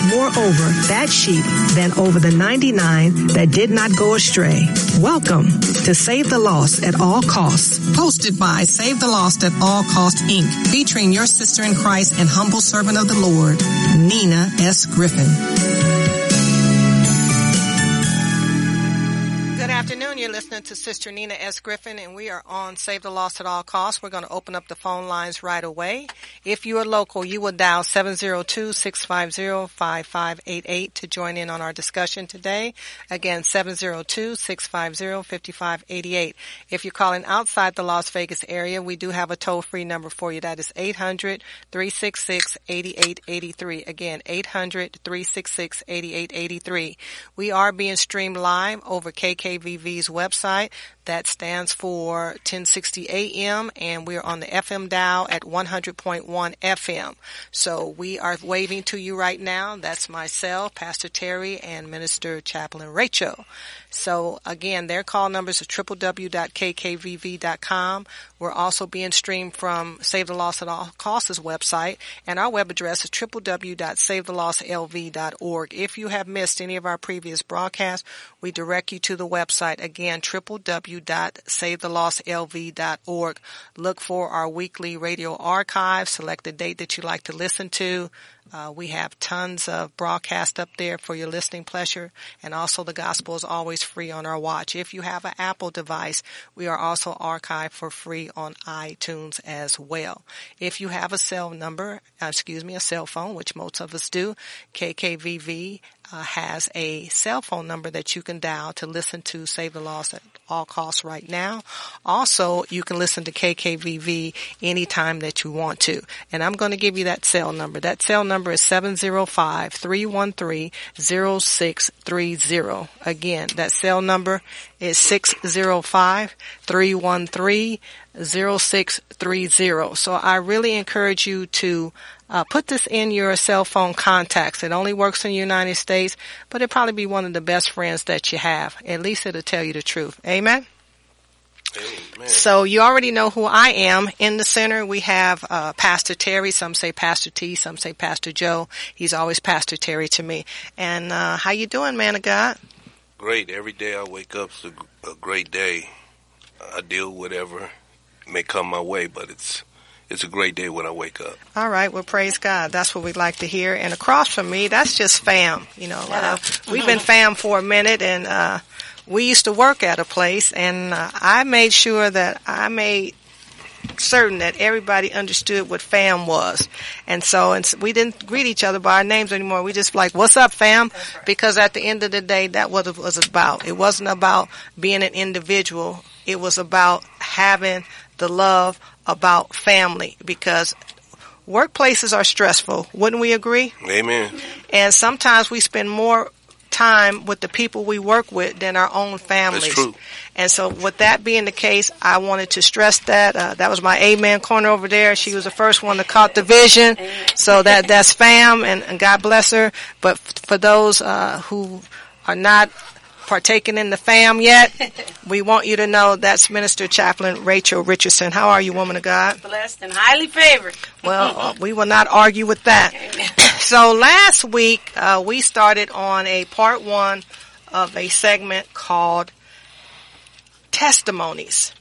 more over that sheep than over the 99 that did not go astray. Welcome to Save the Lost at All Costs. Hosted by Save the Lost at All Costs Inc. Featuring your sister in Christ and humble servant of the Lord, Nina S. Griffin. Listening to Sister Nina S. Griffin, and we are on Save the Lost at All Costs. We're going to open up the phone lines right away. If you are local, you will dial 702-650-5588 to join in on our discussion today. Again, 702-650-5588. If you're calling outside the Las Vegas area, we do have a toll-free number for you. That is 800-366-8883. Again, 800-366-8883. We are being streamed live over KKV WV's website. That stands for 1060 AM and we're on the FM dial at 100.1 FM. So we are waving to you right now. That's myself, Pastor Terry, and Minister Chaplain Rachel. So again, their call numbers are www.kkvv.com. We're also being streamed from Save the Lost at All Costs website, and our web address is www.savethelostlv.org. If you have missed any of our previous broadcasts, we direct you to the website again, www.savethelostlv.org. Look for our weekly radio archive, select the date that you like to listen to, uh, we have tons of broadcast up there for your listening pleasure, and also the gospel is always free on our watch. If you have an Apple device, we are also archived for free on iTunes as well. If you have a cell number, uh, excuse me, a cell phone, which most of us do, KKVV uh, has a cell phone number that you can dial to listen to Save the Lost at all costs right now. Also, you can listen to KKVV anytime that you want to. And I'm going to give you that cell number. That cell number is 705-313-0630. Again, that cell number is 605-313-0630. So I really encourage you to uh, put this in your cell phone contacts. It only works in the United States, but it'll probably be one of the best friends that you have. At least it'll tell you the truth. Amen. Amen. So you already know who I am. In the center, we have uh, Pastor Terry. Some say Pastor T. Some say Pastor Joe. He's always Pastor Terry to me. And uh, how you doing, man of God? Great. Every day I wake up, it's a, a great day. I deal with whatever may come my way, but it's it's a great day when I wake up. All right. Well, praise God. That's what we'd like to hear. And across from me, that's just fam. You know, uh, we've been fam for a minute and, uh, we used to work at a place and uh, I made sure that I made certain that everybody understood what fam was. And so and we didn't greet each other by our names anymore. We just like, what's up fam? Because at the end of the day, that what it was about. It wasn't about being an individual. It was about having the love about family because workplaces are stressful. Wouldn't we agree? Amen. And sometimes we spend more time with the people we work with than our own families. That's true. And so with that being the case, I wanted to stress that. Uh, that was my amen corner over there. She was the first one to caught the vision. So that, that's fam and, and God bless her. But for those, uh, who are not partaken in the fam yet, we want you to know that's Minister Chaplain Rachel Richardson. How are you, woman of God? Blessed and highly favored. Well, uh, we will not argue with that. so last week, uh, we started on a part one of a segment called Testimonies.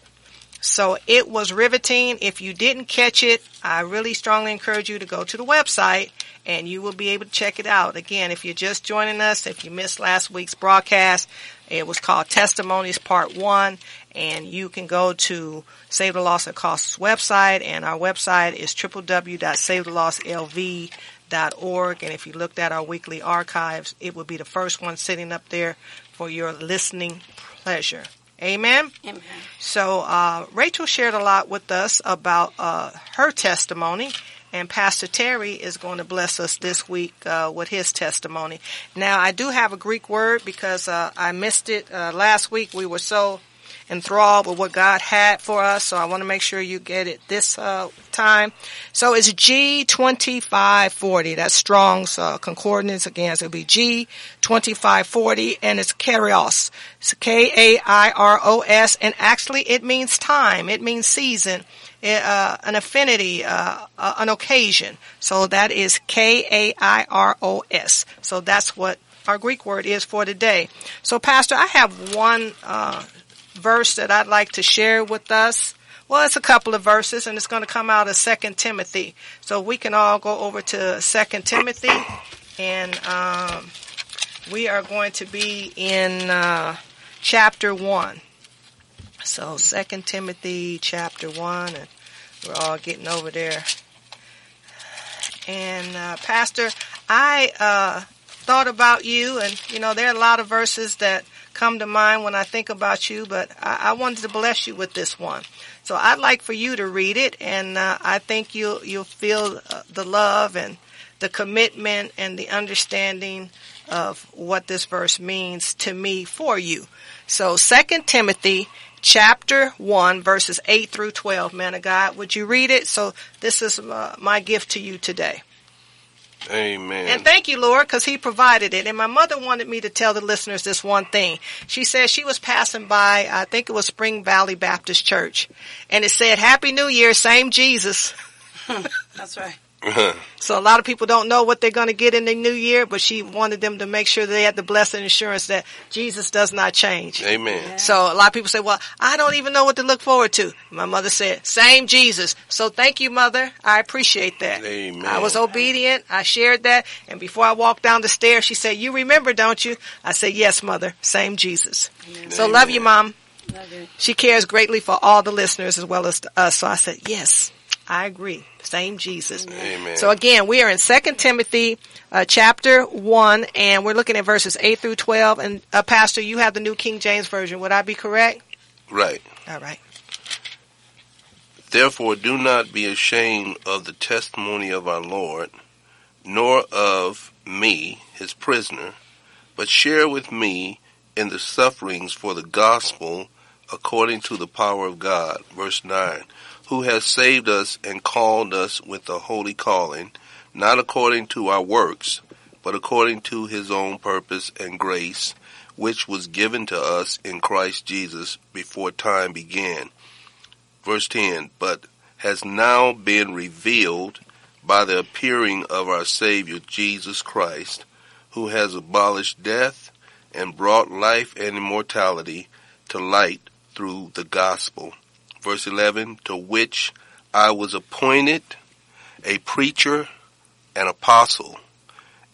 So it was riveting. If you didn't catch it, I really strongly encourage you to go to the website and you will be able to check it out. Again, if you're just joining us, if you missed last week's broadcast, it was called Testimonies Part 1, and you can go to Save the Loss at Costs website, and our website is www.savethelostlv.org, and if you looked at our weekly archives, it would be the first one sitting up there for your listening pleasure. Amen. Amen. So uh, Rachel shared a lot with us about uh, her testimony, and Pastor Terry is going to bless us this week uh, with his testimony. Now, I do have a Greek word because uh, I missed it uh, last week. We were so enthralled with what God had for us, so I want to make sure you get it this uh, time. So it's G2540. That's Strong's uh, concordance again. So it'll be G2540, and it's Kairos. It's K-A-I-R-O-S, and actually it means time. It means season. Uh, an affinity, uh, uh, an occasion. So that is K-A-I-R-O-S. So that's what our Greek word is for today. So Pastor, I have one, uh, verse that I'd like to share with us. Well, it's a couple of verses and it's going to come out of Second Timothy. So we can all go over to Second Timothy and, um, we are going to be in, uh, chapter one. So Second Timothy chapter one, and we're all getting over there. And uh, Pastor, I uh, thought about you, and you know there are a lot of verses that come to mind when I think about you, but I, I wanted to bless you with this one. So I'd like for you to read it, and uh, I think you'll you'll feel uh, the love and the commitment and the understanding of what this verse means to me for you. So Second Timothy chapter 1 verses 8 through 12 man of god would you read it so this is uh, my gift to you today Amen. and thank you lord because he provided it and my mother wanted me to tell the listeners this one thing she said she was passing by i think it was spring valley baptist church and it said happy new year same jesus That's right. so a lot of people don't know what they're going to get in the new year but she wanted them to make sure they had the blessed assurance that jesus does not change Amen. So a lot of people say, well, I don't even know what to look forward to. My mother said, same Jesus. So thank you, mother. I appreciate that. Amen. I was obedient. I shared that. And before I walked down the stairs, she said, you remember, don't you? I said, yes, mother. Same Jesus. So love you, mom. Love you. She cares greatly for all the listeners as well as to us. So I said, yes, I agree. Same Jesus. Amen. So again, we are in Second Timothy uh, chapter 1 and we're looking at verses 8 through 12 and uh, pastor, you have the New King James version. Would I be correct? right. All right. Therefore, do not be ashamed of the testimony of our Lord, nor of me, his prisoner, but share with me in the sufferings for the gospel according to the power of God. Verse 9. Who has saved us and called us with a holy calling, not according to our works, but according to his own purpose and grace, which was given to us in Christ Jesus before time began verse 10, but has now been revealed by the appearing of our Savior Jesus Christ, who has abolished death and brought life and immortality to light through the gospel. Verse 11, to which I was appointed a preacher, an apostle,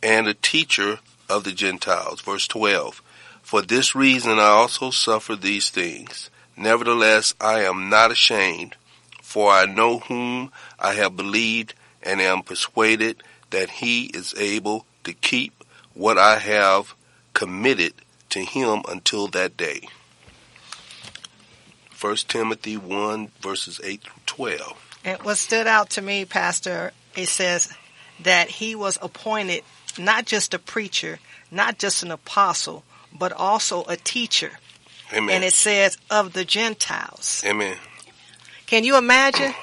and a teacher of the Gentiles. Verse 12, for this reason I also suffer these things. Nevertheless, I am not ashamed, for I know whom I have believed and am persuaded that he is able to keep what I have committed to him until that day. 1 Timothy 1 verses 8 through 12. And what stood out to me, Pastor, it says that he was appointed not just a preacher, not just an apostle, but also a teacher. Amen. And it says of the Gentiles. Amen. Can you imagine?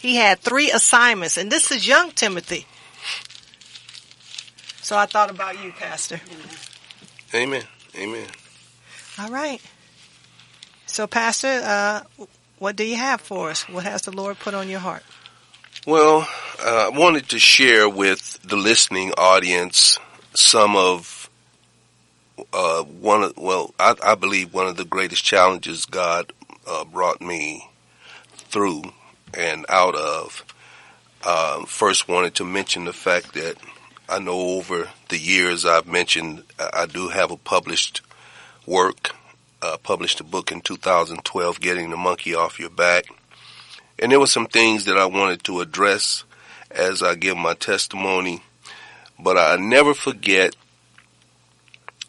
He had three assignments, and this is young Timothy. So I thought about you, Pastor. Amen. Amen. All right. So, Pastor, uh, what do you have for us? What has the Lord put on your heart? Well, uh, I wanted to share with the listening audience some of uh, one of well, I, I believe one of the greatest challenges God uh, brought me through and out of. Um, first, wanted to mention the fact that I know over the years I've mentioned I do have a published work, uh, published a book in 2012, "Getting the Monkey Off Your Back," and there were some things that I wanted to address as I give my testimony, but I never forget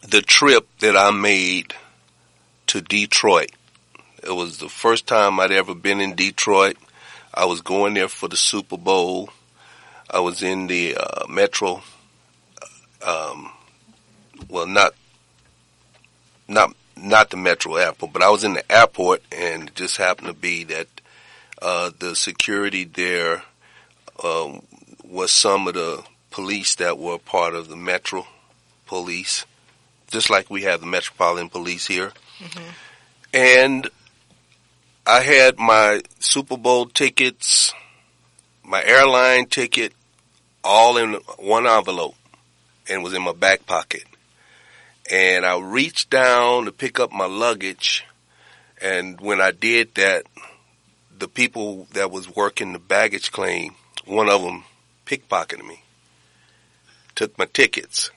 the trip that I made to Detroit It was the first time I'd ever been in Detroit. I was going there for the Super Bowl. I was in the uh, Metro, um, well, not not not the Metro Airport, but I was in the airport, and it just happened to be that uh, the security there um, was some of the police that were part of the Metro Police, just like we have the Metropolitan Police here. Mm-hmm. And I had my Super Bowl tickets, my airline ticket, all in one envelope, and was in my back pocket. And I reached down to pick up my luggage, and when I did that, the people that was working the baggage claim, one of them pickpocketed me, took my tickets.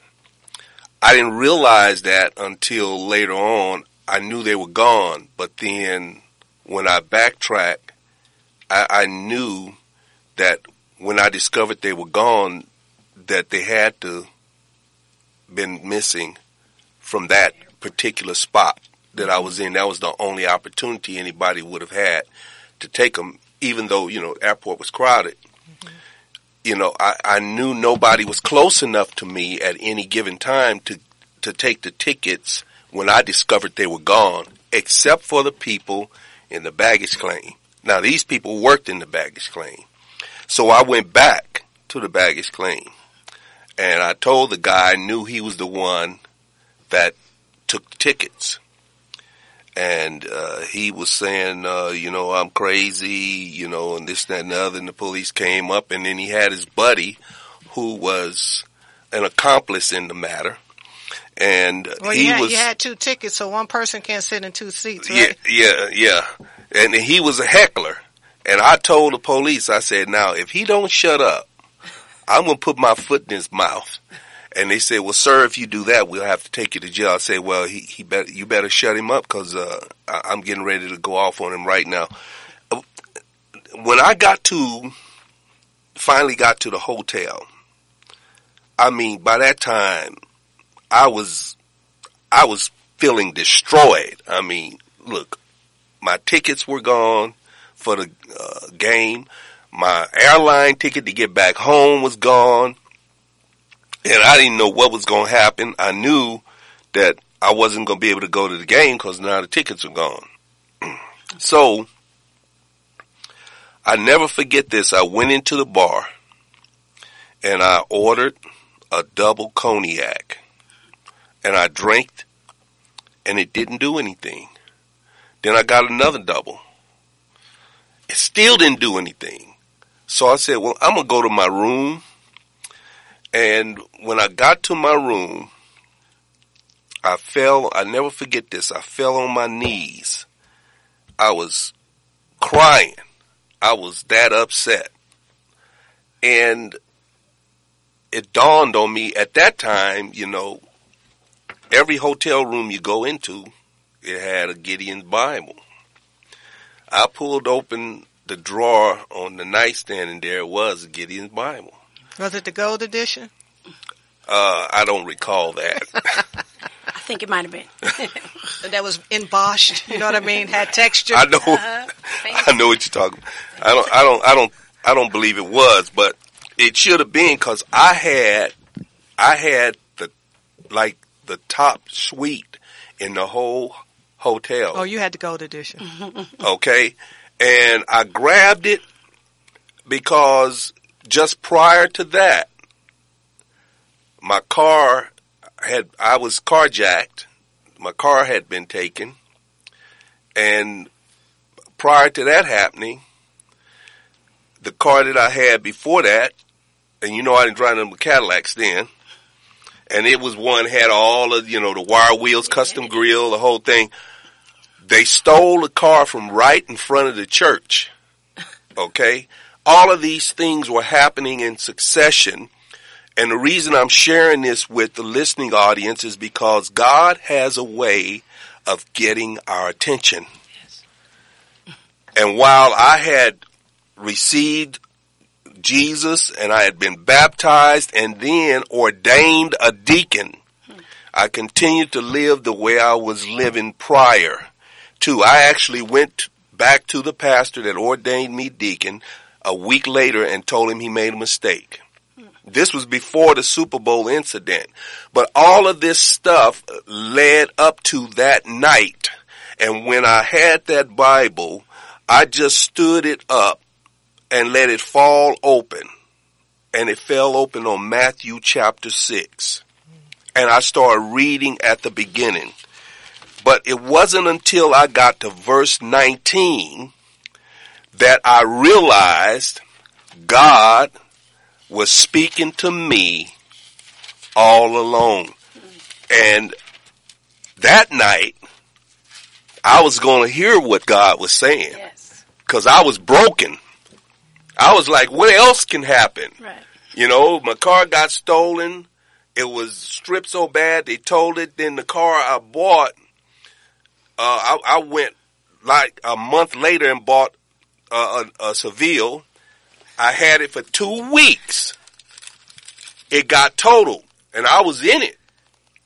I didn't realize that until later on. I knew they were gone, but then when I backtracked, I, I knew that when I discovered they were gone, that they had to been missing from that particular spot that I was in. That was the only opportunity anybody would have had to take them, even though you know airport was crowded. Mm-hmm. You know, I, I knew nobody was close enough to me at any given time to to take the tickets when I discovered they were gone, except for the people in the baggage claim. Now these people worked in the baggage claim. So I went back to the baggage claim and I told the guy I knew he was the one that took tickets and uh, he was saying, uh, you know, I'm crazy, you know, and this, that, and the other. And the police came up, and then he had his buddy, who was an accomplice in the matter, and well, he you had, was. you had two tickets, so one person can't sit in two seats, right? Yeah, yeah, yeah. And he was a heckler, and I told the police, I said, now if he don't shut up, I'm gonna put my foot in his mouth. And they said, "Well, sir, if you do that, we'll have to take you to jail." I said, "Well, he he better you better shut him up because uh, I'm getting ready to go off on him right now." When I got to finally got to the hotel, I mean, by that time, I was I was feeling destroyed. I mean, look, my tickets were gone for the uh, game. My airline ticket to get back home was gone and I didn't know what was going to happen. I knew that I wasn't going to be able to go to the game because now the tickets are gone. so I never forget this. I went into the bar and I ordered a double cognac and I drank and it didn't do anything. Then I got another double. It still didn't do anything. So I said, well, I'm going to go to my room and when I got to my room, I fell, I never forget this, I fell on my knees. I was crying. I was that upset. And it dawned on me at that time, you know, every hotel room you go into, it had a Gideon's Bible. I pulled open the drawer on the nightstand and there it was a Gideon's Bible. Was it the gold edition? Uh, I don't recall that. I think it might have been. that was embossed. You know what I mean? Had texture. I know. Uh-huh. I know what you're talking. About. I don't. I don't. I don't. I don't believe it was, but it should have been because I had, I had the, like the top suite in the whole hotel. Oh, you had the gold edition. okay, and I grabbed it because just prior to that, my car had, I was carjacked. My car had been taken. And prior to that happening, the car that I had before that, and you know I didn't drive them Cadillacs then, and it was one had all of, you know, the wire wheels, custom grill, the whole thing. They stole the car from right in front of the church. Okay? All of these things were happening in succession. And the reason I'm sharing this with the listening audience is because God has a way of getting our attention. Yes. And while I had received Jesus and I had been baptized and then ordained a deacon, I continued to live the way I was living prior to. I actually went back to the pastor that ordained me deacon a week later and told him he made a mistake. This was before the Super Bowl incident. But all of this stuff led up to that night. And when I had that Bible, I just stood it up and let it fall open. And it fell open on Matthew chapter 6. And I started reading at the beginning. But it wasn't until I got to verse 19 that I realized God was speaking to me all alone. And that night, I was going to hear what God was saying. Yes. Cause I was broken. I was like, what else can happen? Right. You know, my car got stolen. It was stripped so bad they told it. Then the car I bought, uh, I, I went like a month later and bought uh, a, a Seville. I had it for two weeks. It got totaled, and I was in it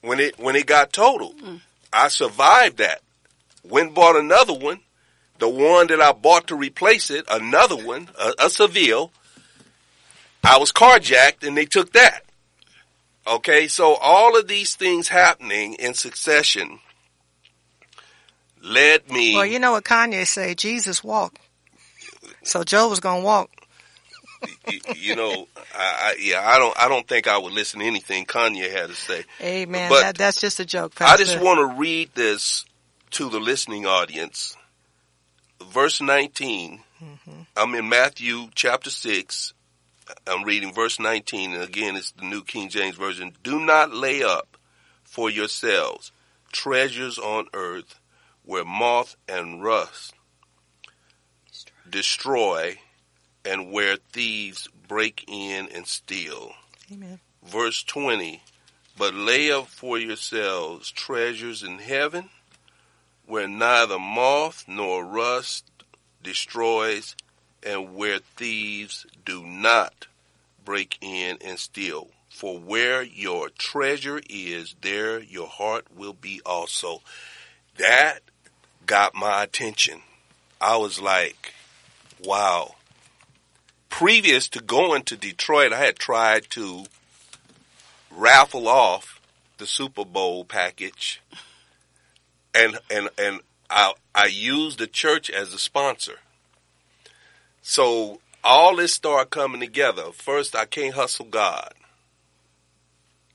when it when it got totaled. Hmm. I survived that. Went and bought another one, the one that I bought to replace it, another one, a, a Seville. I was carjacked, and they took that. Okay, so all of these things happening in succession led me. Well, you know what Kanye say? Jesus walked. So Joe was gonna walk. y- you know, I, I, yeah, I don't, I don't think I would listen to anything Kanye had to say. Amen. But that, that's just a joke. I just want to read this to the listening audience. Verse 19. Mm-hmm. I'm in Matthew chapter 6. I'm reading verse 19, and again, it's the New King James Version. Do not lay up for yourselves treasures on earth where moth and rust destroy and where thieves break in and steal. Amen. Verse 20, but lay up for yourselves treasures in heaven where neither moth nor rust destroys and where thieves do not break in and steal. For where your treasure is, there your heart will be also. That got my attention. I was like, wow. Previous to going to Detroit, I had tried to raffle off the Super Bowl package and and and I I used the church as a sponsor. So all this started coming together. First, I can't hustle God,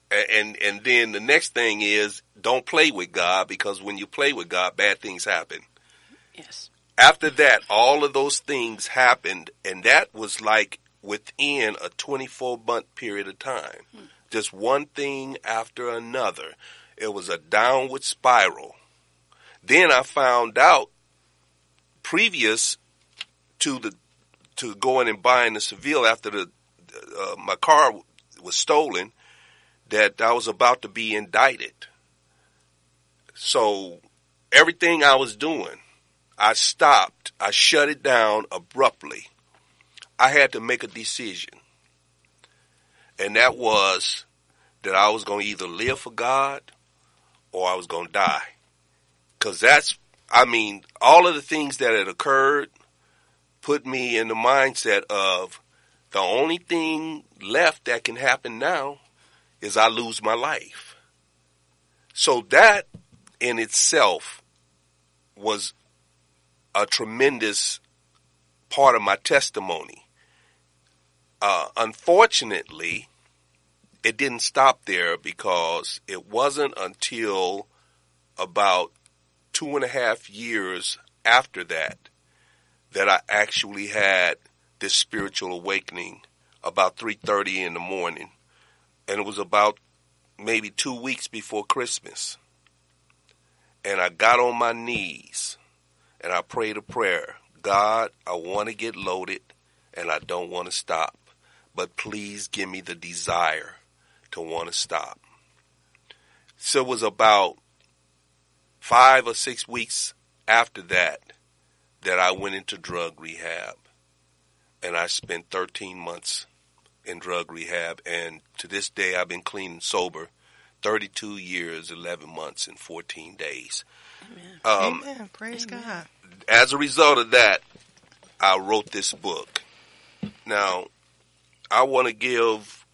and and then the next thing is don't play with God because when you play with God, bad things happen. Yes. After that, all of those things happened, and that was like within a 24 month period of time. Just one thing after another. It was a downward spiral. Then I found out previous to the to going and buying the Seville after the uh, my car was stolen that I was about to be indicted. So everything I was doing, I stopped. I shut it down abruptly. I had to make a decision. And that was that I was going to either live for God or I was going to die. Cause that's, I mean, all of the things that had occurred put me in the mindset of the only thing left that can happen now is I lose my life. So that in itself was a tremendous part of my testimony. Uh, unfortunately, it didn't stop there because it wasn't until about two and a half years after that that I actually had this spiritual awakening about 3:30 in the morning and it was about maybe 2 weeks before Christmas and I got on my knees and I prayed a prayer. God I want to get loaded and I don't want to stop. But please give me the desire to want to stop. So it was about five or six weeks after that that I went into drug rehab. And I spent 13 months in drug rehab. And to this day I've been clean and sober 32 years, 11 months, and 14 days. Um, Amen. Praise God. as a result of that, I wrote this book. Now, I want to give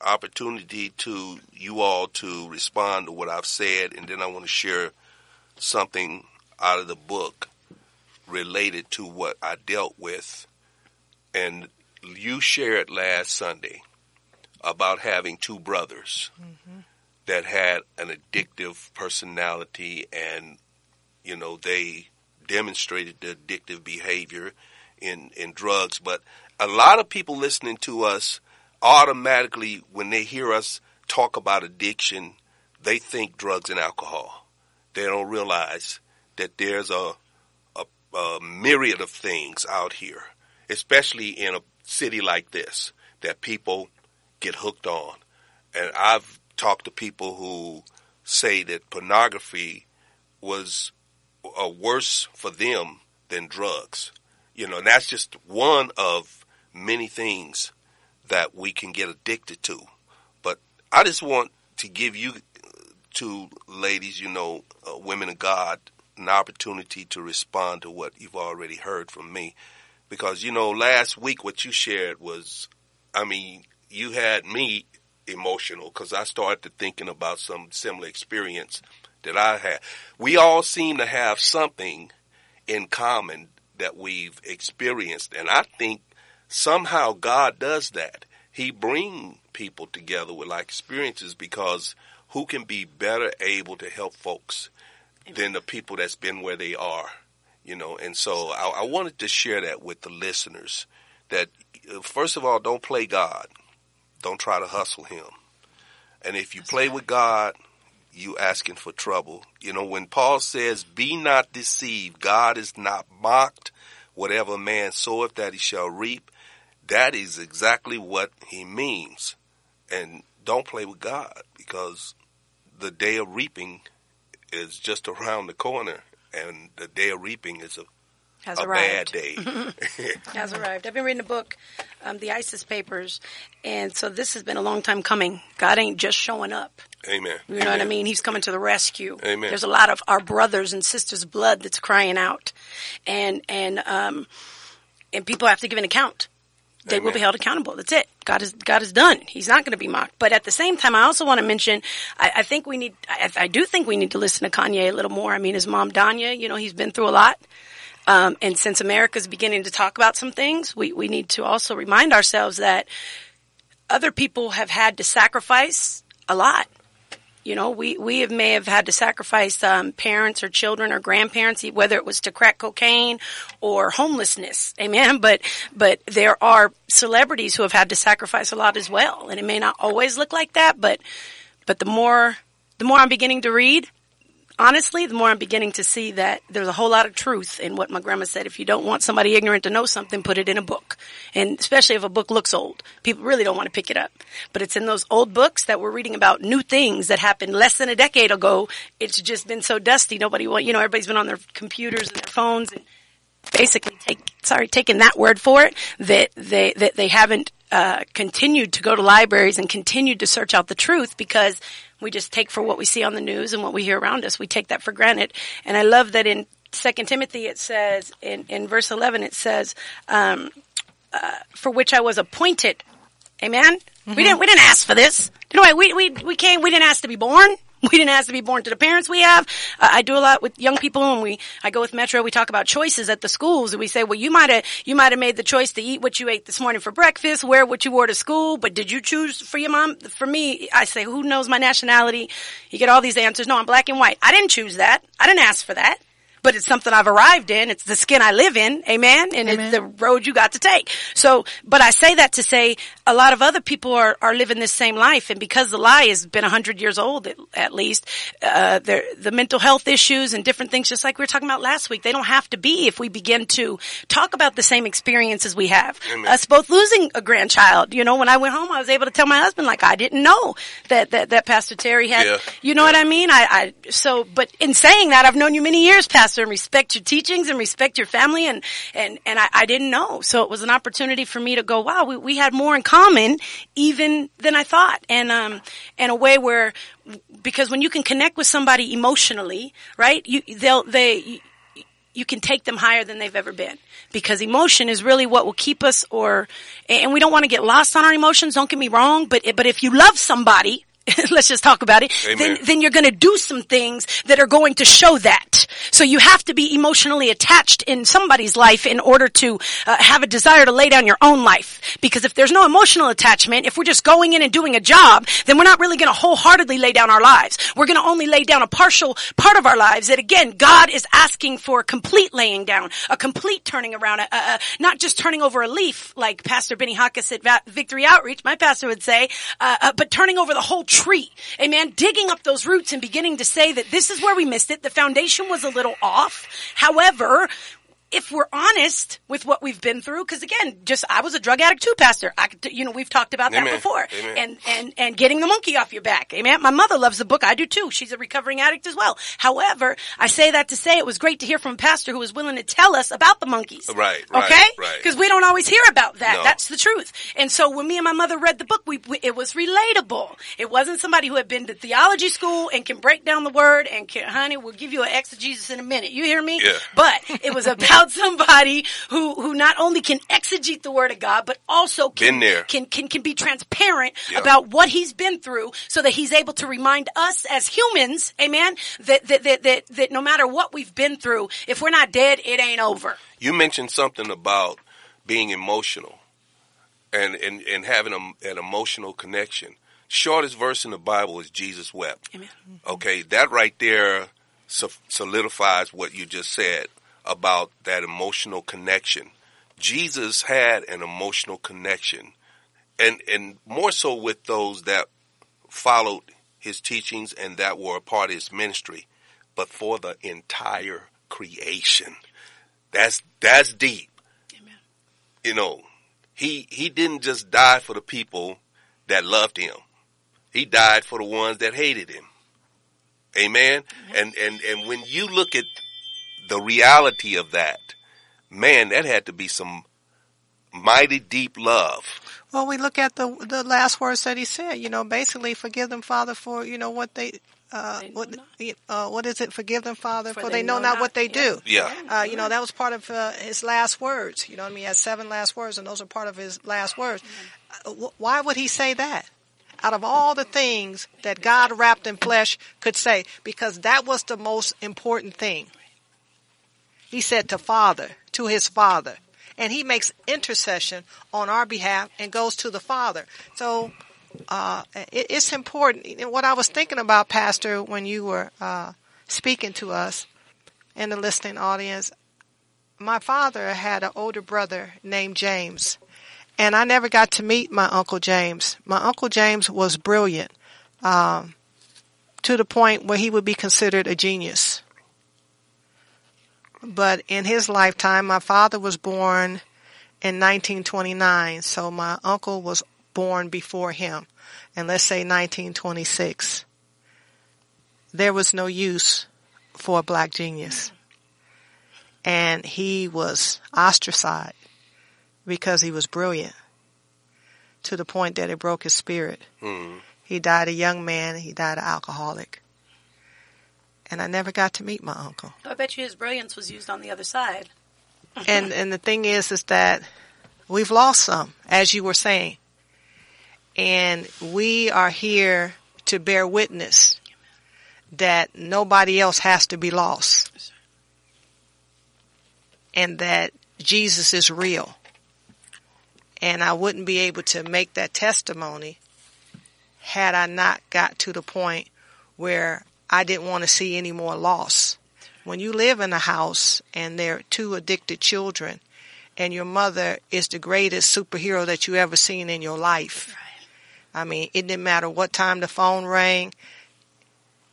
opportunity to you all to respond to what I've said, and then I want to share something out of the book related to what I dealt with. And you shared last Sunday about having two brothers that had an addictive personality and, you know, they demonstrated the addictive behavior in, in drugs. But a lot of people listening to us automatically, when they hear us talk about addiction, they think drugs and alcohol. They don't realize that there's a, a, a myriad of things out here, especially in a city like this, that people get hooked on. And I've talked to people who say that pornography was uh, worse for them than drugs. You know, and that's just one of many things that we can get addicted to. But I just want to give you two ladies, you know, uh, women of God, an opportunity to respond to what you've already heard from me. Because, you know, last week what you shared was, I mean, you had me emotional because I started thinking about some similar experience that I have. We all seem to have something in common that we've experienced. And I think somehow God does that. He bring people together with like experiences because who can be better able to help folks than the people that's been where they are, you know? And so I, I wanted to share that with the listeners that uh, first of all, don't play God. Don't try to hustle him. And if you play with God, you asking for trouble. You know, when Paul says, be not deceived, God is not mocked. Whatever man soweth that he shall reap. That is exactly what he means. And don't play with God because the day of reaping is just around the corner and the day of reaping is a, Has a arrived. bad day. Has arrived. I've been reading a book, um, the ISIS Papers, and so this has been a long time coming. God ain't just showing up. Amen. You know what I mean? He's coming to the rescue. Amen. There's a lot of our brothers and sisters' blood that's crying out, and and um, and people have to give an account. They will be held accountable. That's it. God is God is done. He's not going to be mocked. But at the same time, I also want to mention. I, I think we need. I, I do think we need to listen to Kanye a little more. I mean, his mom Donda. You know, he's been through a lot. Um, and since America's beginning to talk about some things, we, we need to also remind ourselves that other people have had to sacrifice a lot. You know, we, we have, may have had to sacrifice um, parents or children or grandparents, whether it was to crack cocaine or homelessness. Amen. But but there are celebrities who have had to sacrifice a lot as well, and it may not always look like that. But but the more the more I'm beginning to read, honestly, the more I'm beginning to see that there's a whole lot of truth in what my grandma said. If you don't want somebody ignorant to know something, put it in a book. And especially if a book looks old, people really don't want to pick it up. But it's in those old books that we're reading about new things that happened less than a decade ago. It's just been so dusty. Nobody want, you know, everybody's been on their computers and their phones and basically take, sorry, taking that word for it, that they, that they haven't, uh, continued to go to libraries and continued to search out the truth because we just take for what we see on the news and what we hear around us. We take that for granted. And I love that in Second Timothy it says, in, in verse 11 it says, um, uh, for which I was appointed. Amen? We didn't, we didn't ask for this. You know, we, we, we came, we didn't ask to be born. We didn't ask to be born to the parents we have. Uh, I do a lot with young people and we, I go with Metro, we talk about choices at the schools and we say, well, you might have, you might have made the choice to eat what you ate this morning for breakfast, wear what you wore to school, but did you choose for your mom? For me, I say, who knows my nationality? You get all these answers. No, I'm black and white. I didn't choose that. I didn't ask for that. But it's something I've arrived in. It's the skin I live in. Amen. And Amen. it's the road you got to take. So, but I say that to say a lot of other people are, are living this same life. And because the lie has been a hundred years old at, at least, uh, the, the mental health issues and different things, just like we were talking about last week, they don't have to be if we begin to talk about the same experiences we have. Amen. Us both losing a grandchild. You know, when I went home, I was able to tell my husband, like, I didn't know that, that, that Pastor Terry had, Yeah. you know what I mean? I, I, so, but in saying that, I've known you many years, Pastor pastor and respect your teachings and respect your family. And, and, and I, I didn't know. So it was an opportunity for me to go, wow, we, we had more in common even than I thought. And, um, in a way where, because when you can connect with somebody emotionally, right, you, they'll, they, you can take them higher than they've ever been because emotion is really what will keep us or and we don't want to get lost on our emotions don't get me wrong but but if you love somebody let's just talk about it, then, then you're going to do some things that are going to show that. So you have to be emotionally attached in somebody's life in order to uh, have a desire to lay down your own life. Because if there's no emotional attachment, if we're just going in and doing a job, then we're not really going to wholeheartedly lay down our lives. We're going to only lay down a partial part of our lives that again, God is asking for a complete laying down, a complete turning around, a, a, a, not just turning over a leaf like Pastor Benny Hawkins at Va- Victory Outreach, my pastor would say, uh, uh but turning over the whole tree tree. Amen. Digging up those roots and beginning to say that this is where we missed it. The foundation was a little off. However, if we're honest with what we've been through, because again, just I was a drug addict too, Pastor. I, you know, we've talked about Amen. that before, Amen. and and and getting the monkey off your back. Amen. My mother loves the book. I do too. She's a recovering addict as well. However, I say that to say it was great to hear from a pastor who was willing to tell us about the monkeys. Right, right, Okay. right. Because we don't always hear about that. No. That's the truth. And so when me and my mother read the book, we, we it was relatable. It wasn't somebody who had been to theology school and can break down the word and can, honey, we'll give you an exegesis in a minute. You hear me? Yeah. But it was about somebody who who not only can exegete the word of God, but also can can can can be transparent Yeah. about what he's been through, so that he's able to remind us as humans, Amen, that that that that, that no matter what we've been through, if we're not dead, it ain't over. You mentioned something about being emotional and, and, and having a, an emotional connection. Shortest verse in the Bible is Jesus wept. Amen. Okay, that right there solidifies what you just said about that emotional connection. Jesus had an emotional connection, and and more so with those that followed his teachings and that were a part of his ministry, but for the entire creation. That's that's deep. Amen. You know, he he didn't just die for the people that loved him. He died for the ones that hated him. Amen. And and and when you look at the reality of that, man, that had to be some mighty deep love. Well, we look at the the last words that he said. You know, basically, forgive them, Father, for you know what they. Uh, They what not. uh, what is it? Forgive them, Father, for, they, know, not what they Yeah. do. Yeah. Uh, you know, that was part of uh, his last words. You know what I mean? He had seven last words, and those are part of his last words. Uh, wh- why would he say that? Out of all the things that God wrapped in flesh could say, because that was the most important thing. He said to Father, to his Father. And he makes intercession on our behalf and goes to the Father. So, uh, it, it's important. And what I was thinking about, Pastor, when you were, uh, speaking to us in the listening audience, my father had an older brother named James. And I never got to meet my Uncle James. My Uncle James was brilliant, um, to the point where he would be considered a genius. But in his lifetime, my father was born in 1929, so my uncle was born before him. And let's say 1926. There was no use for a black genius. And he was ostracized because he was brilliant to the point that it broke his spirit. Hmm. He died a young man. He died an alcoholic. And I never got to meet my uncle. I bet you his brilliance was used on the other side. and and the thing is is that we've lost some as you were saying and we are here to bear witness that nobody else has to be lost and that Jesus is real and I wouldn't be able to make that testimony had I not got to the point where I didn't want to see any more loss when you live in a house and there are two addicted children and your mother is the greatest superhero that you ever seen in your life. I mean, it didn't matter what time the phone rang.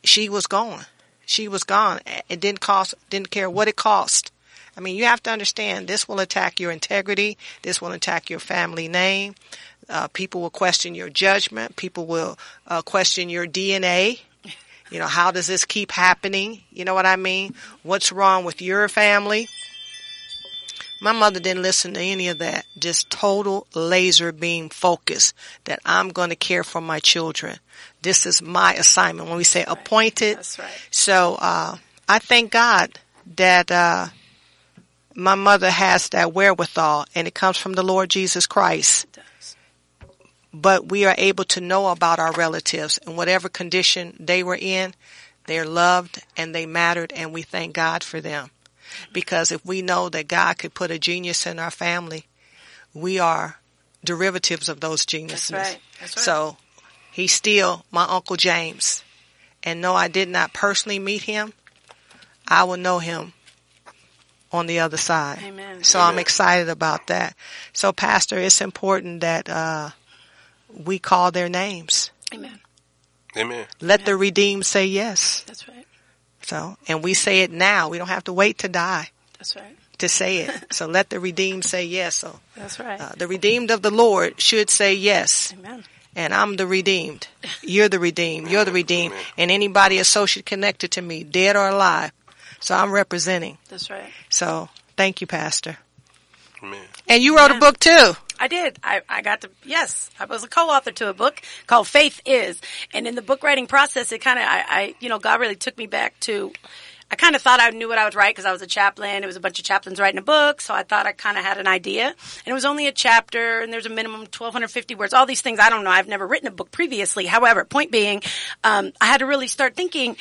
She was gone. She was gone. It didn't cost, didn't care what it cost. I mean, you have to understand this will attack your integrity. This will attack your family name. Uh, people will question your judgment. People will uh, question your DNA. You know, how does this keep happening? You know what I mean? What's wrong with your family? My mother didn't listen to any of that. Just total laser beam focus that I'm going to care for my children. This is my assignment. When we say appointed. That's right. So, uh, I thank God that, uh, my mother has that wherewithal and it comes from the Lord Jesus Christ. It does. But we are able to know about our relatives and whatever condition they were in, they're loved and they mattered and we thank God for them. Because if we know that God could put a genius in our family, we are derivatives of those geniuses. That's right. That's right. So he's still my Uncle James. And no, I did not personally meet him. I will know him on the other side. Amen. So I'm excited about that. So Pastor, it's important that, uh, we call their names. Amen. Amen. Let the redeemed say yes. That's right. So, and we say it now. We don't have to wait to die That's right. to say it. so let the redeemed say yes. So, That's right. uh, the redeemed of the Lord should say yes. Amen. And I'm the redeemed. You're the redeemed. You're the redeemed. And anybody associated connected to me, dead or alive. So I'm representing. That's right. So thank you, Pastor. Amen. And you wrote a book too. I did. I, I got to, yes, I was a co-author to a book called Faith Is. And in the book writing process, it kind of, I, I, you know, God really took me back to, I kind of thought I knew what I would write because I was a chaplain. It was a bunch of chaplains writing a book. So I thought I kind of had an idea. And it was only a chapter and there's a minimum 1250 words. All these things, I don't know. I've never written a book previously. However, point being, um, I had to really start thinking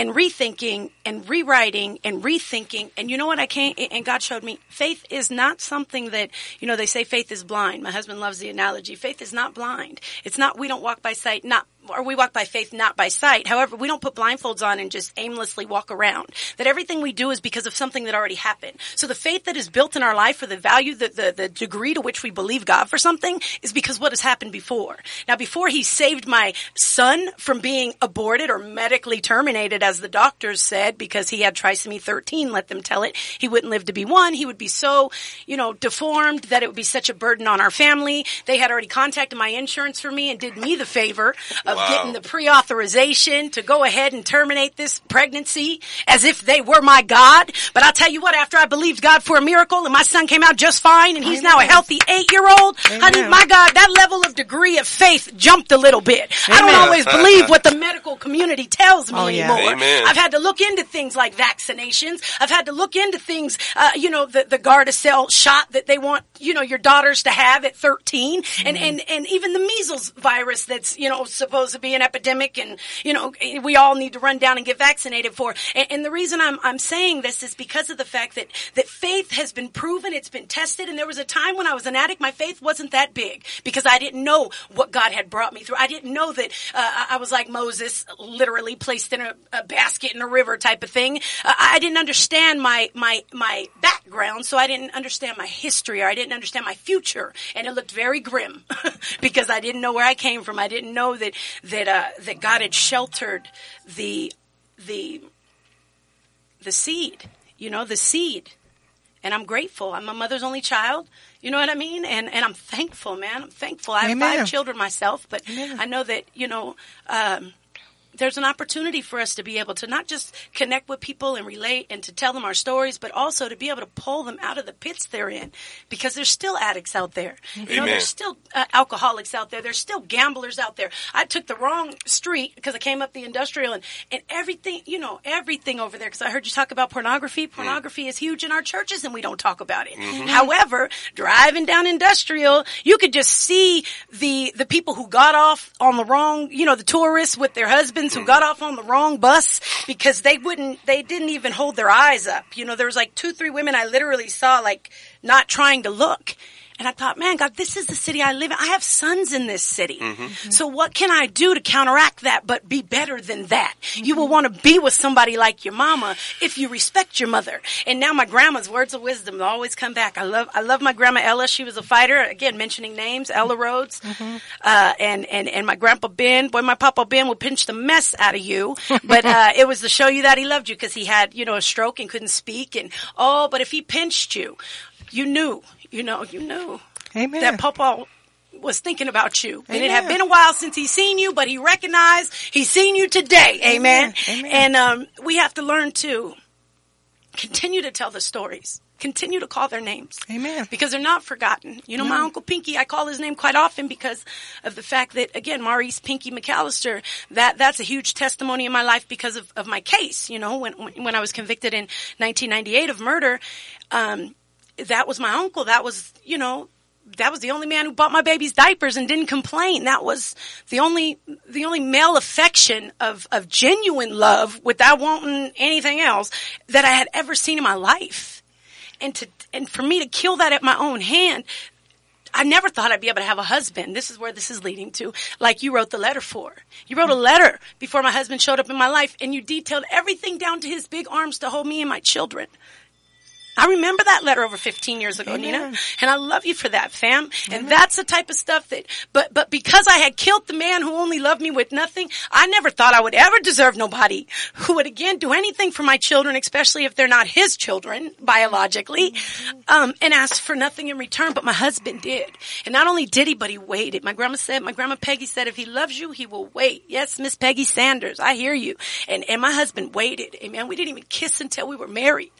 and rethinking and rewriting and rethinking. And you know what I came, and God showed me, faith is not something that, you know, they say faith is blind. My husband loves the analogy. Faith is not blind. It's not, we don't walk by sight, not or we walk by faith, not by sight. However, we don't put blindfolds on and just aimlessly walk around. That everything we do is because of something that already happened. So the faith that is built in our life, or the value, the, the, the degree to which we believe God for something, is because what has happened before. Now, before He saved my son from being aborted or medically terminated, as the doctors said, because he had trisomy 13, let them tell it, he wouldn't live to be one. He would be so, you know, deformed that it would be such a burden on our family. They had already contacted my insurance for me and did me the favor of Wow. getting the pre-authorization to go ahead and terminate this pregnancy as if they were my God. But I'll tell you what, after I believed God for a miracle and my son came out just fine and he's now a healthy eight-year-old, honey, my God, that level of degree of faith jumped a little bit. I don't always believe what the medical community tells me Oh, yeah. anymore. Amen. I've had to look into things like vaccinations. I've had to look into things, uh, you know, the, the Gardasil shot that they want, you know, your daughters to have at 13 and, and, and even the measles virus that's, you know, supposed to be an epidemic and, you know, we all need to run down and get vaccinated for. And, and the reason I'm, I'm saying this is because of the fact that, that faith has been proven, it's been tested. And there was a time when I was an addict, my faith wasn't that big because I didn't know what God had brought me through. I didn't know that, uh, I I was like Moses, literally placed in a, a basket in a river type of thing. Uh, I didn't understand my, my, my background, so I didn't understand my history or I didn't understand my future. And it looked very grim because I didn't know where I came from. I didn't know that, that, uh, that God had sheltered the, the, the seed, you know, the seed. And I'm grateful. I'm a mother's only child. You know what I mean? And and I'm thankful, man. I'm thankful. I have Amen. five children myself, but I know that you know um, there's an opportunity for us to be able to not just connect with people and relate and to tell them our stories, but also to be able to pull them out of the pits they're in, because there's still addicts out there. You know, there's still uh, alcoholics out there. There's still gamblers out there. I took the wrong street because I came up the industrial and and everything, you know, everything over there. Because I heard you talk about pornography. Pornography is huge in our churches, and we don't talk about it. However, driving down industrial, you could just see the the people who got off on the wrong, you know, the tourists with their husbands who got off on the wrong bus because they wouldn't, they didn't even hold their eyes up. You know, there was like two, three women I literally saw like not trying to look. And I thought, man, God, this is the city I live in. I have sons in this city. So what can I do to counteract that but be better than that? You will want to be with somebody like your mama if you respect your mother. And now my grandma's words of wisdom always come back. I love, I love my grandma Ella. She was a fighter. Again, mentioning names, Ella Rhodes. Uh, and, and, and my grandpa Ben. Boy, my papa Ben would pinch the mess out of you. But, uh, it was to show you that he loved you because he had, you know, a stroke and couldn't speak. And, oh, but if he pinched you, you knew, you know, you knew Amen. that Papa was thinking about you. And it had been a while since he's seen you, but he recognized he's seen you today. Amen. Amen. Amen. And um, we have to learn to continue to tell the stories. Continue to call their names. Amen. Because they're not forgotten. You know, my Uncle Pinky, I call his name quite often because of the fact that, again, Maurice Pinky McAllister, that, that's a huge testimony in my life because of, of my case. You know, when, when when I was convicted in 1998 of murder, um, that was my uncle. That was, you know, that was the only man who bought my baby's diapers and didn't complain. That was the only, the only male affection of, of genuine love without wanting anything else that I had ever seen in my life. And to, and for me to kill that at my own hand, I never thought I'd be able to have a husband. This is where this is leading to. Like you wrote the letter for. You wrote a mm-hmm. letter before my husband showed up in my life and you detailed everything down to his big arms to hold me and my children. I remember that letter over 15 years ago, Nina. And I love you for that, fam. And that's the type of stuff that, but, but because I had killed the man who only loved me with nothing, I never thought I would ever deserve nobody who would again do anything for my children, especially if they're not his children biologically, um, and ask for nothing in return. But my husband did. And not only did he, but he waited. My grandma said, my grandma Peggy said, if he loves you, he will wait. Yes, Miss Peggy Sanders, I hear you. And, and my husband waited. Amen. We didn't even kiss until we were married.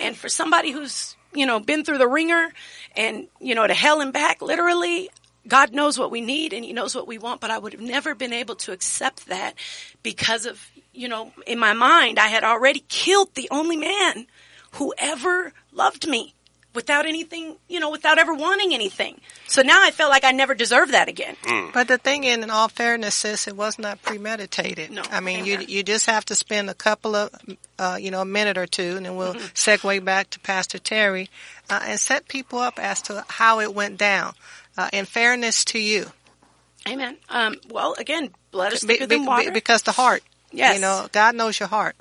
And for somebody who's, you know, been through the ringer and, you know, to hell and back, literally, God knows what we need and He knows what we want, but I would have never been able to accept that because of, you know, in my mind, I had already killed the only man who ever loved me without anything, you know, without ever wanting anything. So now I felt like I never deserved that again. But the thing, in, in all fairness, sis, it was not premeditated. No, I mean, you amen. you just have to spend a couple of, uh, you know, a minute or two, and then we'll Mm-hmm. segue back to Pastor Terry, uh, and set people up as to how it went down. Uh, in fairness to you, Amen. Um, well, again, blood is Be- thicker be- than water. be- because the heart. Yes. You know, God knows your heart.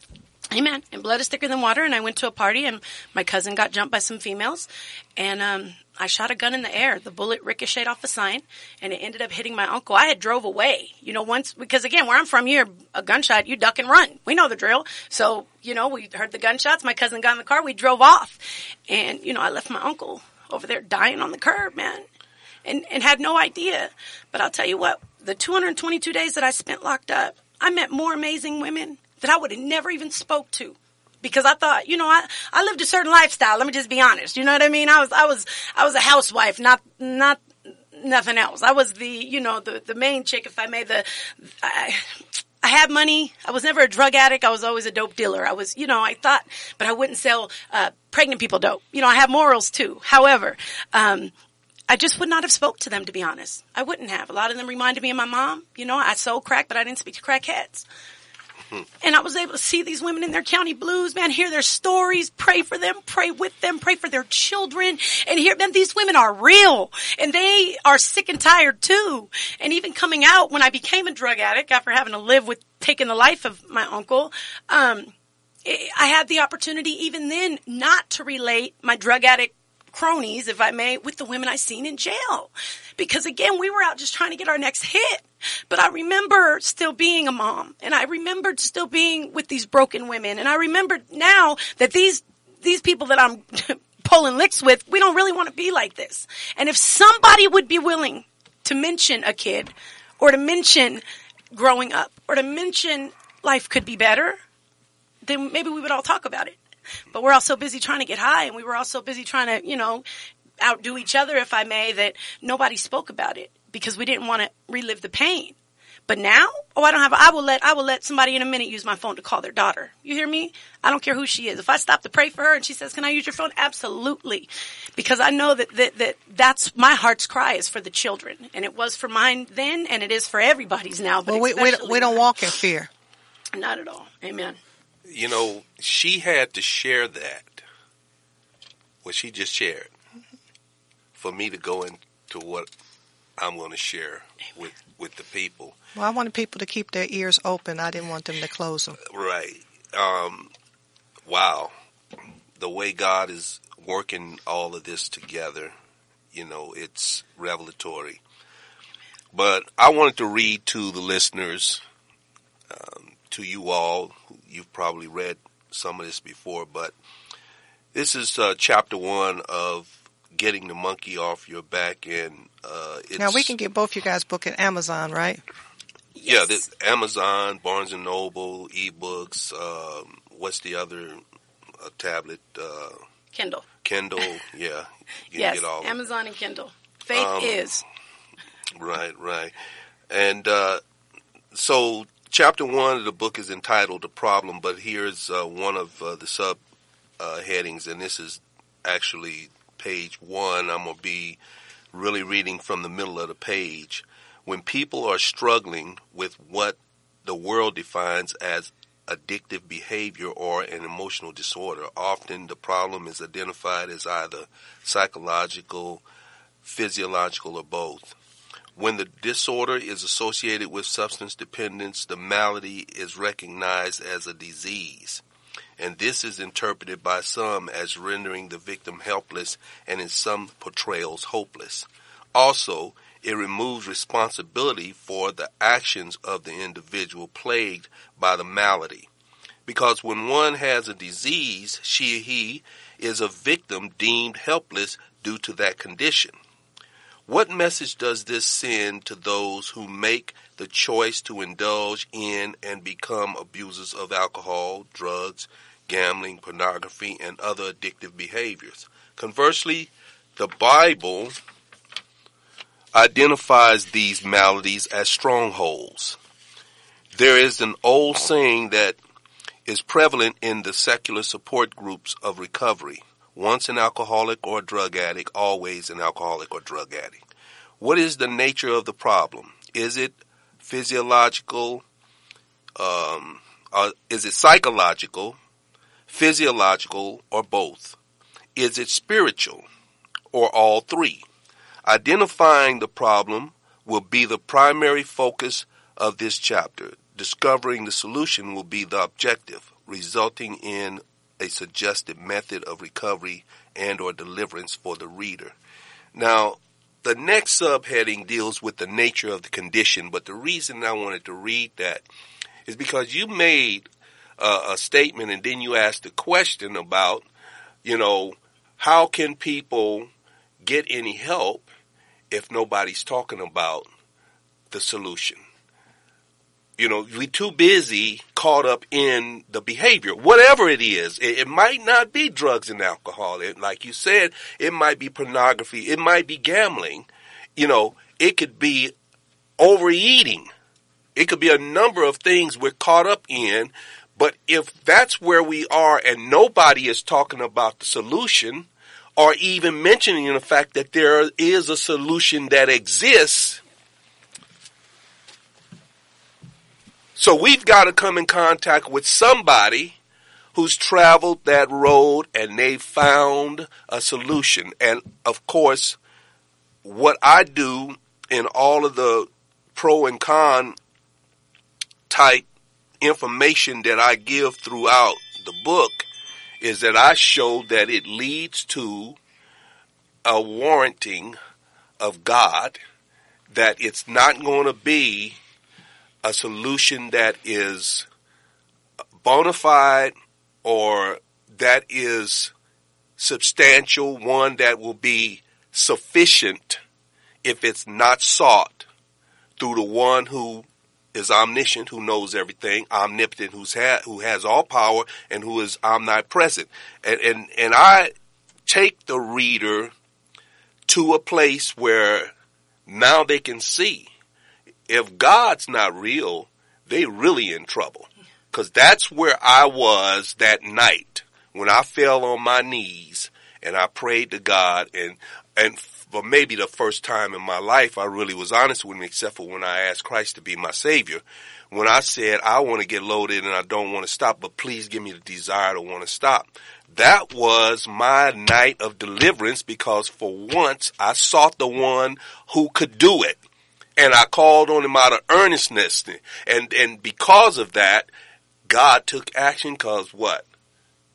Amen. And blood is thicker than water. And I went to a party and my cousin got jumped by some females and, um, I shot a gun in the air. The bullet ricocheted off a sign and it ended up hitting my uncle. I had drove away, you know, once, because again, where I'm from, you hear a gunshot, you duck and run. We know the drill. So, you know, we heard the gunshots. My cousin got in the car. We drove off and, you know, I left my uncle over there dying on the curb, man. And, and had no idea. But I'll tell you what, the 222 days that I spent locked up, I met more amazing women that I would have never even spoke to. Because I thought, you know, I, I lived a certain lifestyle. Let me just be honest. You know what I mean? I was, I was, I was a housewife, not, not nothing else. I was the, you know, the, the main chick, if I may, the, I, I had money. I was never a drug addict. I was always a dope dealer. I was, you know, I thought, but I wouldn't sell, uh, pregnant people dope. You know, I have morals too. However, um, I just would not have spoke to them, to be honest. I wouldn't have. A lot of them reminded me of my mom. You know, I sold crack, but I didn't speak to crackheads. And I was able to see these women in their county blues, man, hear their stories, pray for them, pray with them, pray for their children. And hear, man, these women are real and they are sick and tired too. And even coming out when I became a drug addict after having to live with taking the life of my uncle, um, I had the opportunity even then not to relate my drug addict cronies, if I may, with the women I seen in jail. Because again, we were out just trying to get our next hit. But I remember still being a mom and I remembered still being with these broken women. And I remembered now that these, these people that I'm pulling licks with, we don't really want to be like this. And if somebody would be willing to mention a kid or to mention growing up or to mention life could be better, then maybe we would all talk about it. But we're all so busy trying to get high and we were all so busy trying to, you know, outdo each other, if I may, that nobody spoke about it because we didn't want to relive the pain. But now, oh, I don't have, I will let, I will let somebody in a minute use my phone to call their daughter. You hear me? I don't care who she is. If I stop to pray for her and she says, can I use your phone? Absolutely. Because I know that, that, that that's my heart's cry is for the children. And it was for mine then and it is for everybody's now. But Well, we, we, we don't mine. walk in fear. Not at all. Amen. You know, she had to share that, what she just shared, for me to go into what I'm going to share with, with the people. Well, I wanted people to keep their ears open. I didn't want them to close them. Right. Um, wow. The way God is working all of this together, you know, it's revelatory. But I wanted to read to the listeners, um, to you all. You've probably read some of this before, but this is uh, chapter one of getting the monkey off your back, and uh, it's, Now we can get both you guys book at Amazon, right? yeah, this Amazon, Barnes and Noble, ebooks. Um, what's the other uh, tablet? Uh, Kindle. Kindle. Yeah, you can yes, get all. Amazon and Kindle. Faith Um, is. Right, right. And uh, so, chapter one of the book is entitled "The Problem," but here's uh, one of uh, the sub uh, headings, and this is actually page one. I'm gonna be really reading from the middle of the page. When people are struggling with what the world defines as addictive behavior or an emotional disorder, often the problem is identified as either psychological, physiological, or both. When the disorder is associated with substance dependence, the malady is recognized as a disease. And this is interpreted by some as rendering the victim helpless and in some portrayals hopeless. Also, it removes responsibility for the actions of the individual plagued by the malady. Because when one has a disease, she or he is a victim deemed helpless due to that condition. What message does this send to those who make the choice to indulge in and become abusers of alcohol, drugs, gambling, pornography, and other addictive behaviors? Conversely, the Bible identifies these maladies as strongholds. There is an old saying that is prevalent in the secular support groups of recovery. Once an alcoholic or drug addict, always an alcoholic or drug addict. What is the nature of the problem? Is it physiological? Um, uh, is it psychological, physiological, or both? Is it spiritual, or all three? Identifying the problem will be the primary focus of this chapter. Discovering the solution will be the objective, resulting in a suggested method of recovery and or deliverance for the reader. Now, the next subheading deals with the nature of the condition, but the reason I wanted to read that is because you made uh, a statement and then you asked a question about, you know, how can people get any help if nobody's talking about the solution? You know, we too busy caught up in the behavior, whatever it is. It, it might not be drugs and alcohol. It, like you said, it might be pornography. It might be gambling. You know, it could be overeating. It could be a number of things we're caught up in. But if that's where we are and nobody is talking about the solution or even mentioning the fact that there is a solution that exists, So we've got to come in contact with somebody who's traveled that road and they found a solution. And of course, what I do in all of the pro and con type information that I give throughout the book is that I show that it leads to a warranting of God that it's not going to be a solution that is bona fide or that is substantial, one that will be sufficient if it's not sought through the one who is omniscient, who knows everything, omnipotent, who's ha- who has all power, and who is omnipresent. And, and, and I take the reader to a place where now they can see if God's not real, they really in trouble. Cause that's where I was that night when I fell on my knees and I prayed to God and, and for maybe the first time in my life, I really was honest with him, except for when I asked Christ to be my savior. When I said, I want to get loaded and I don't want to stop, but please give me the desire to want to stop. That was my night of deliverance because for once I sought the one who could do it and I called on him out of earnestness. And, and because of that, God took action because what?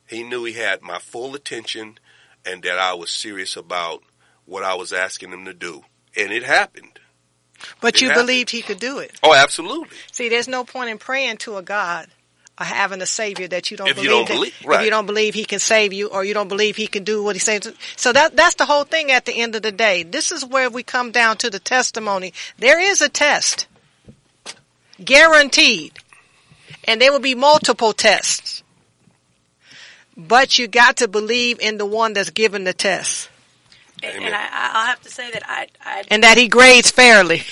He knew he had my full attention and that I was serious about what I was asking him to do. And it happened. But It you happened. believed he could do it. Oh, absolutely. See, there's no point in praying to a God having a savior that you don't If you believe don't that- believe- if you don't believe he can save you or you don't believe he can do what he says. So that that's the whole thing at the end of the day. This is where we come down to the testimony. There is a test. Guaranteed. And there will be multiple tests. But you got to believe in the one that's given the test. And, Amen. and I, I'll have to say that I, I And that he grades fairly.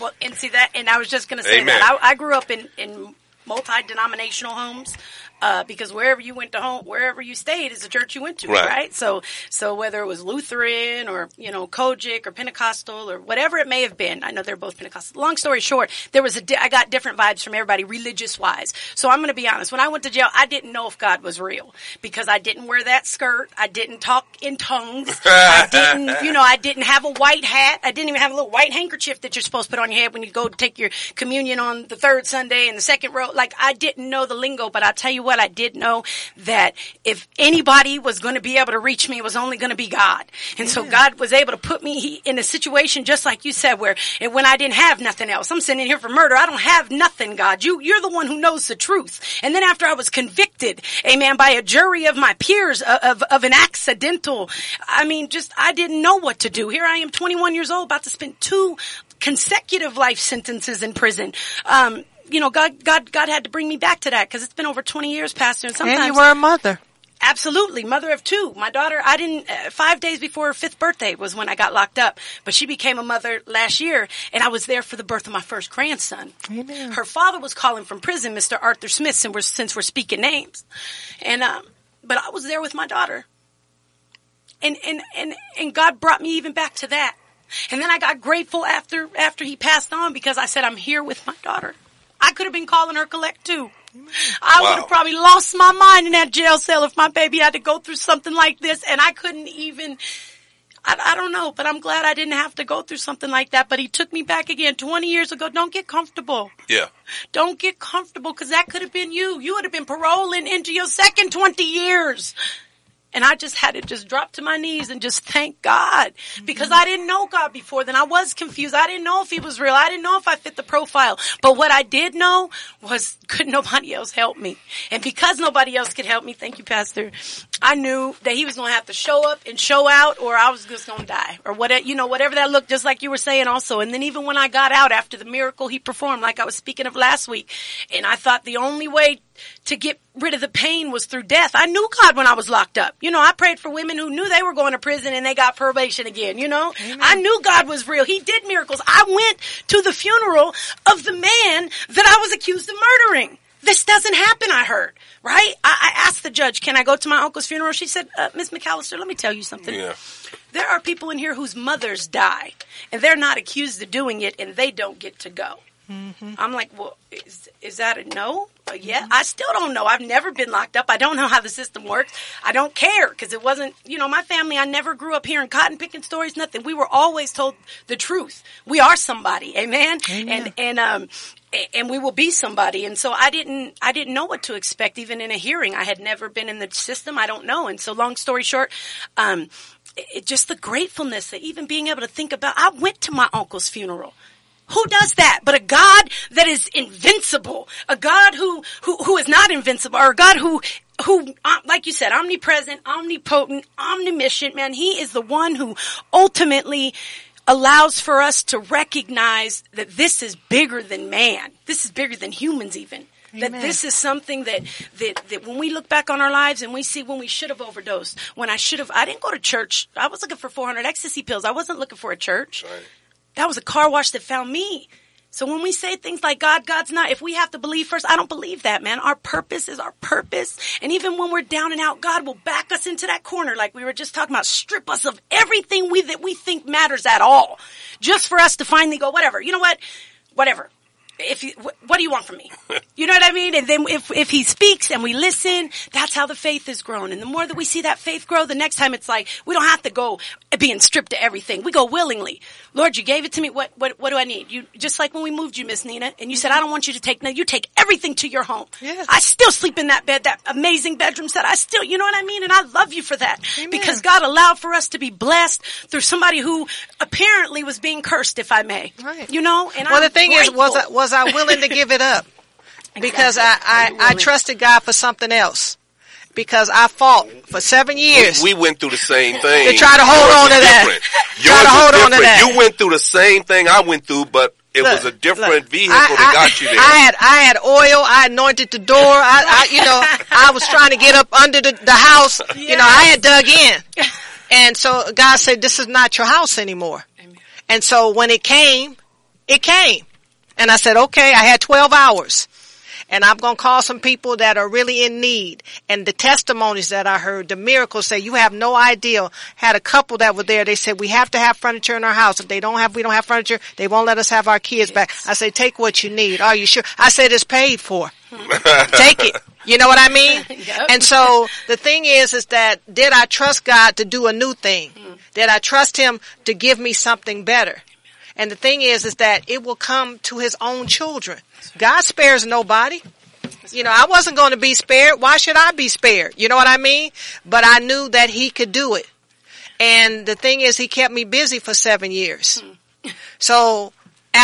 Well, and see that, and I was just going to say Amen. that I, I grew up in in multi-denominational homes uh, because wherever you went to home, wherever you stayed is the church you went to, Right. right? So, so whether it was Lutheran or you know COGIC or Pentecostal or whatever it may have been, I know they're both Pentecostal. Long story short, there was a di- I got different vibes from everybody religious wise. So I'm going to be honest. When I went to jail, I didn't know if God was real because I didn't wear that skirt. I didn't talk in tongues. I didn't, you know, I didn't have a white hat. I didn't even have a little white handkerchief that you're supposed to put on your head when you go to take your communion on the third Sunday in the second row. Like I didn't know the lingo, but I'll tell you what, I did know that if anybody was going to be able to reach me, it was only going to be God. And so God was able to put me in a situation just like you said, where and when I didn't have nothing else, I'm sitting here for murder. I don't have nothing, God. You, you're the one who knows the truth. And then after I was convicted, amen, by a jury of my peers of, of, of an accidental, I mean, just, I didn't know what to do. Here I am, 21 years old, about to spend two consecutive life sentences in prison. Um, you know, God, God, God had to bring me back to that because it's been over 20 years, Pastor. And sometimes And you were a mother. Absolutely, mother of two. My daughter, I didn't. Uh, five days before her fifth birthday was when I got locked up, but she became a mother last year, and I was there for the birth of my first grandson. Amen. Her father was calling from prison, Mr. Arthur Smith, and we're, since we're speaking names, and um, but I was there with my daughter, and and and and God brought me even back to that, and then I got grateful after after he passed on because I said I'm here with my daughter. I could have been calling her collect too. I Wow. would have probably lost my mind in that jail cell if my baby had to go through something like this and I couldn't even, I, I don't know, but I'm glad I didn't have to go through something like that. But he took me back again 20 years ago. Don't get comfortable. Yeah. Don't get comfortable because that could have been you. You would have been paroling into your second 20 years. And I just had to just drop to my knees and just thank God because mm-hmm. I didn't know God before then. I was confused. I didn't know if he was real. I didn't know if I fit the profile. But what I did know was could nobody else help me. And because nobody else could help me, thank you, Pastor, I knew that he was going to have to show up and show out or I was just going to die or whatever, you know, whatever that looked, just like you were saying also. And then even when I got out after the miracle he performed, like I was speaking of last week, and I thought the only way to get rid of the pain was through death. I knew God when I was locked up. You know, I prayed for women who knew they were going to prison and they got probation again, you know? I knew God was real. He did miracles. I went to the funeral of the man that I was accused of murdering. This doesn't happen, I heard, right? I, I asked the judge, can I go to my uncle's funeral? She said, uh, Miss McAllister, let me tell you something. Yeah. There are people in here whose mothers die and they're not accused of doing it and they don't get to go. I'm like, well, is, is that a no? Uh, yeah, I still don't know. I've never been locked up. I don't know how the system works. I don't care because it wasn't, you know, my family, I never grew up hearing cotton picking stories, nothing. We were always told the truth. We are somebody. Amen. And, and, um, and we will be somebody. And so I didn't, I didn't know what to expect even in a hearing. I had never been in the system. I don't know. And so long story short, um, it- just the gratefulness that even being able to think about, I went to my uncle's funeral. Who does that? But a God that is invincible, a God who who who is not invincible, or a God who who, uh, like you said, omnipresent, omnipotent, omniscient. Man, He is the one who ultimately allows for us to recognize that this is bigger than man. This is bigger than humans, even. That this is something that, that, that when we look back on our lives and we see when we should have overdosed, when I should have, I didn't go to church. I was looking for 400 ecstasy pills. I wasn't looking for a church. Right. That was a car wash that found me. So when we say things like God, God's not, if we have to believe first, I don't believe that, man. Our purpose is our purpose. And even when we're down and out, God will back us into that corner like we were just talking about, strip us of everything we, that we think matters at all. Just for us to finally go, whatever, you know what? Whatever. If you, wh- what do you want from me? You know what I mean? And then if, if he speaks and we listen, that's how the faith is grown. And the more that we see that faith grow, the next time it's like, we don't have to go being stripped to everything. We go willingly. Lord, you gave it to me. What, what, what do I need? You, just like when we moved you, Miss Nina, and you said, I don't want you to take, no, you take everything to your home. Yes. I still sleep in that bed, that amazing bedroom set. I still, you know what I mean? And I love you for that. Because God allowed for us to be blessed through somebody who apparently was being cursed, if I may. Right. You know? And Well, I'm the thing is, was I, grateful. was I willing to give it up? because I, I, I trusted God for something else. Because I fought for seven years. We went through the same thing. To try to hold Yours on is to that. different. Try Yours to is hold on to different. that. You went through the same thing I went through, but it was a different look, vehicle I, that got you there. I had I had oil. I anointed the door. I, I you know I was trying to get up under the, the house. You know I had dug in, and so God said, "This is not your house anymore." And so when it came, it came, and I said, "Okay." I had twelve hours. And I'm going to call some people that are really in need. And the testimonies that I heard, the miracles say, you have no idea. Had a couple that were there. They said, we have to have furniture in our house. If they don't have, we don't have furniture, they won't let us have our kids back. I say, take what you need. Are you sure? I said, it's paid for. take it. You know what I mean? Yep. And so the thing is, is that did I trust God to do a new thing? Mm. Did I trust Him to give me something better? And the thing is, is that it will come to His own children. God spares nobody. You know, I wasn't going to be spared. Why should I be spared? You know what I mean? But I knew that He could do it. And the thing is, He kept me busy for seven years. Hmm. So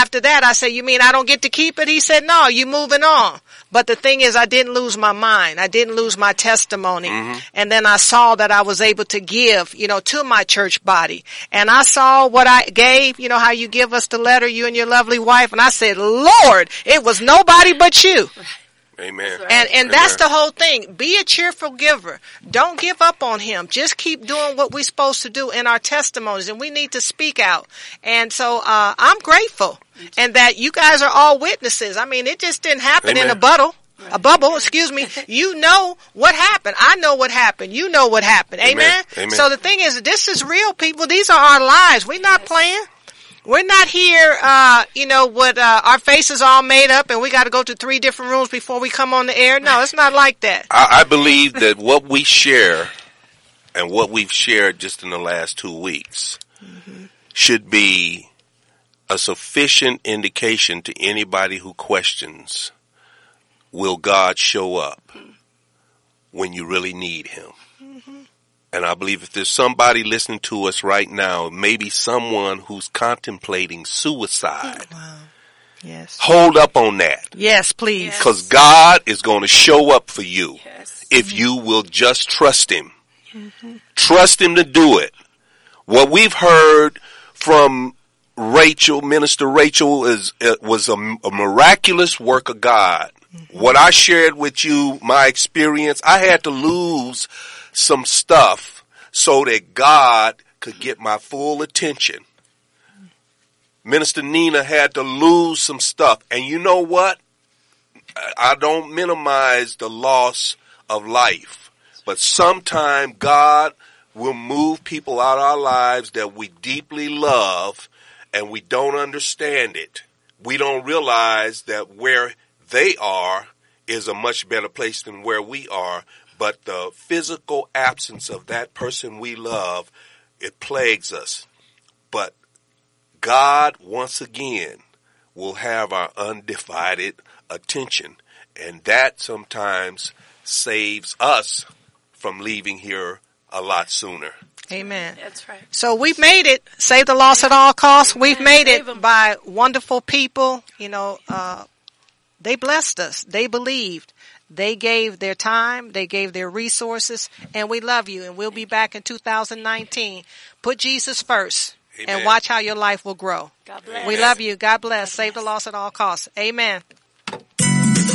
after that, I said, you mean I don't get to keep it? He said, no, you moving on. But the thing is, I didn't lose my mind. I didn't lose my testimony. Mm-hmm. And then I saw that I was able to give, you know, to my church body. And I saw what I gave, you know, how you give us the letter, you and your lovely wife. And I said, Lord, it was nobody but you. Amen. And and that's Amen. the whole thing. Be a cheerful giver. Don't give up on him. Just keep doing what we're supposed to do in our testimonies and we need to speak out. And so uh I'm grateful and that you guys are all witnesses. I mean, it just didn't happen in a bubble. A bubble, excuse me. You know what happened. I know what happened. You know what happened. Amen. Amen. Amen. So the thing is, this is real people. These are our lives. We're not playing. We're not here, uh, you know, with uh, our faces all made up and we got to go to three different rooms before we come on the air. No, it's not like that. I, I believe that what we share and what we've shared just in the last two weeks should be a sufficient indication to anybody who questions will God show up when you really need him? And I believe if there's somebody listening to us right now, maybe someone who's contemplating suicide, Yes. hold up on that. Yes, please. Because God is going to show up for you Yes. if you will just trust Him. Mm-hmm. Trust Him to do it. What we've heard from Rachel, Minister Rachel, is it was a, a miraculous work of God. Mm-hmm. What I shared with you, my experience, I had to lose some stuff so that God could get my full attention. Minister Nina had to lose some stuff. And you know what? I- don't minimize the loss of life, but sometime God will move people out of our lives that we deeply love and we don't understand it. We don't realize that where they are is a much better place than where we are, but the physical absence of that person we love, it plagues us. But God, once again, will have our undivided attention. And that sometimes saves us from leaving here a lot sooner. Amen. That's right. So we've made it. Save the Lost at All Costs. We've made it by wonderful people. You know, uh, they blessed us. They believed. They gave their time. They gave their resources. And we love you. And we'll be back in 2019. Put Jesus first. And watch how your life will grow. God bless. We love you. God bless. Save the Lost at All Costs. Amen.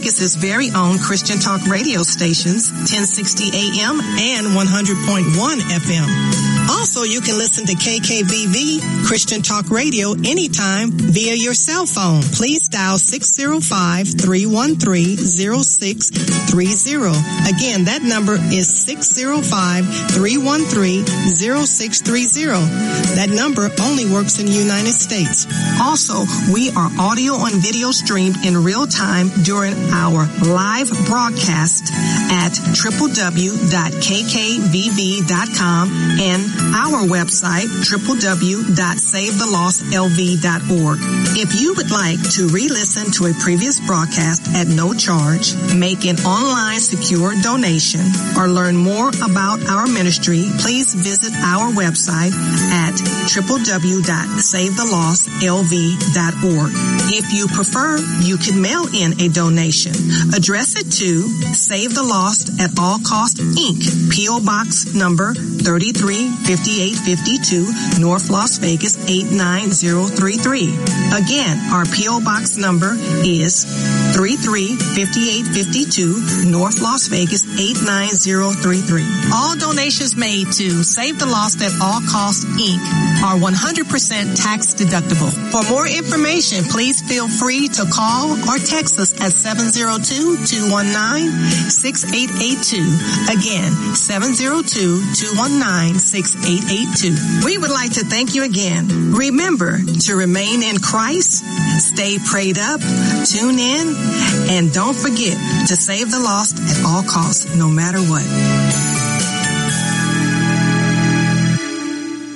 Vegas's very own Christian Talk radio stations, 1060 AM and 100.1 FM. Also, you can listen to KKVV Christian Talk Radio anytime via your cell phone. Please dial 605-313-0630. Again, that number is 605-313-0630. That number only works in the United States. Also, we are audio and video streamed in real time during our live broadcast at www.kkvv.com and our website, www.savethelostlv.org. If you would like to re-listen to a previous broadcast at no charge, make an online secure donation, or learn more about our ministry, please visit our website at www.savethelostlv.org. If you prefer, you can mail in a donation. Address it to Save the Lost at All Cost Inc., P.O. Box number 335852, North Las Vegas 89033. Again, our P.O. Box number is 335852, North Las Vegas 89033. All donations made to Save the Lost at All Cost Inc. are 100% tax deductible. For more information, please feel free to call or text us at 702-219-6882. Again, 702-219-6882. We would like to thank you again. Remember to remain in Christ, stay prayed up, tune in, and don't forget to save the lost at all costs, no matter what.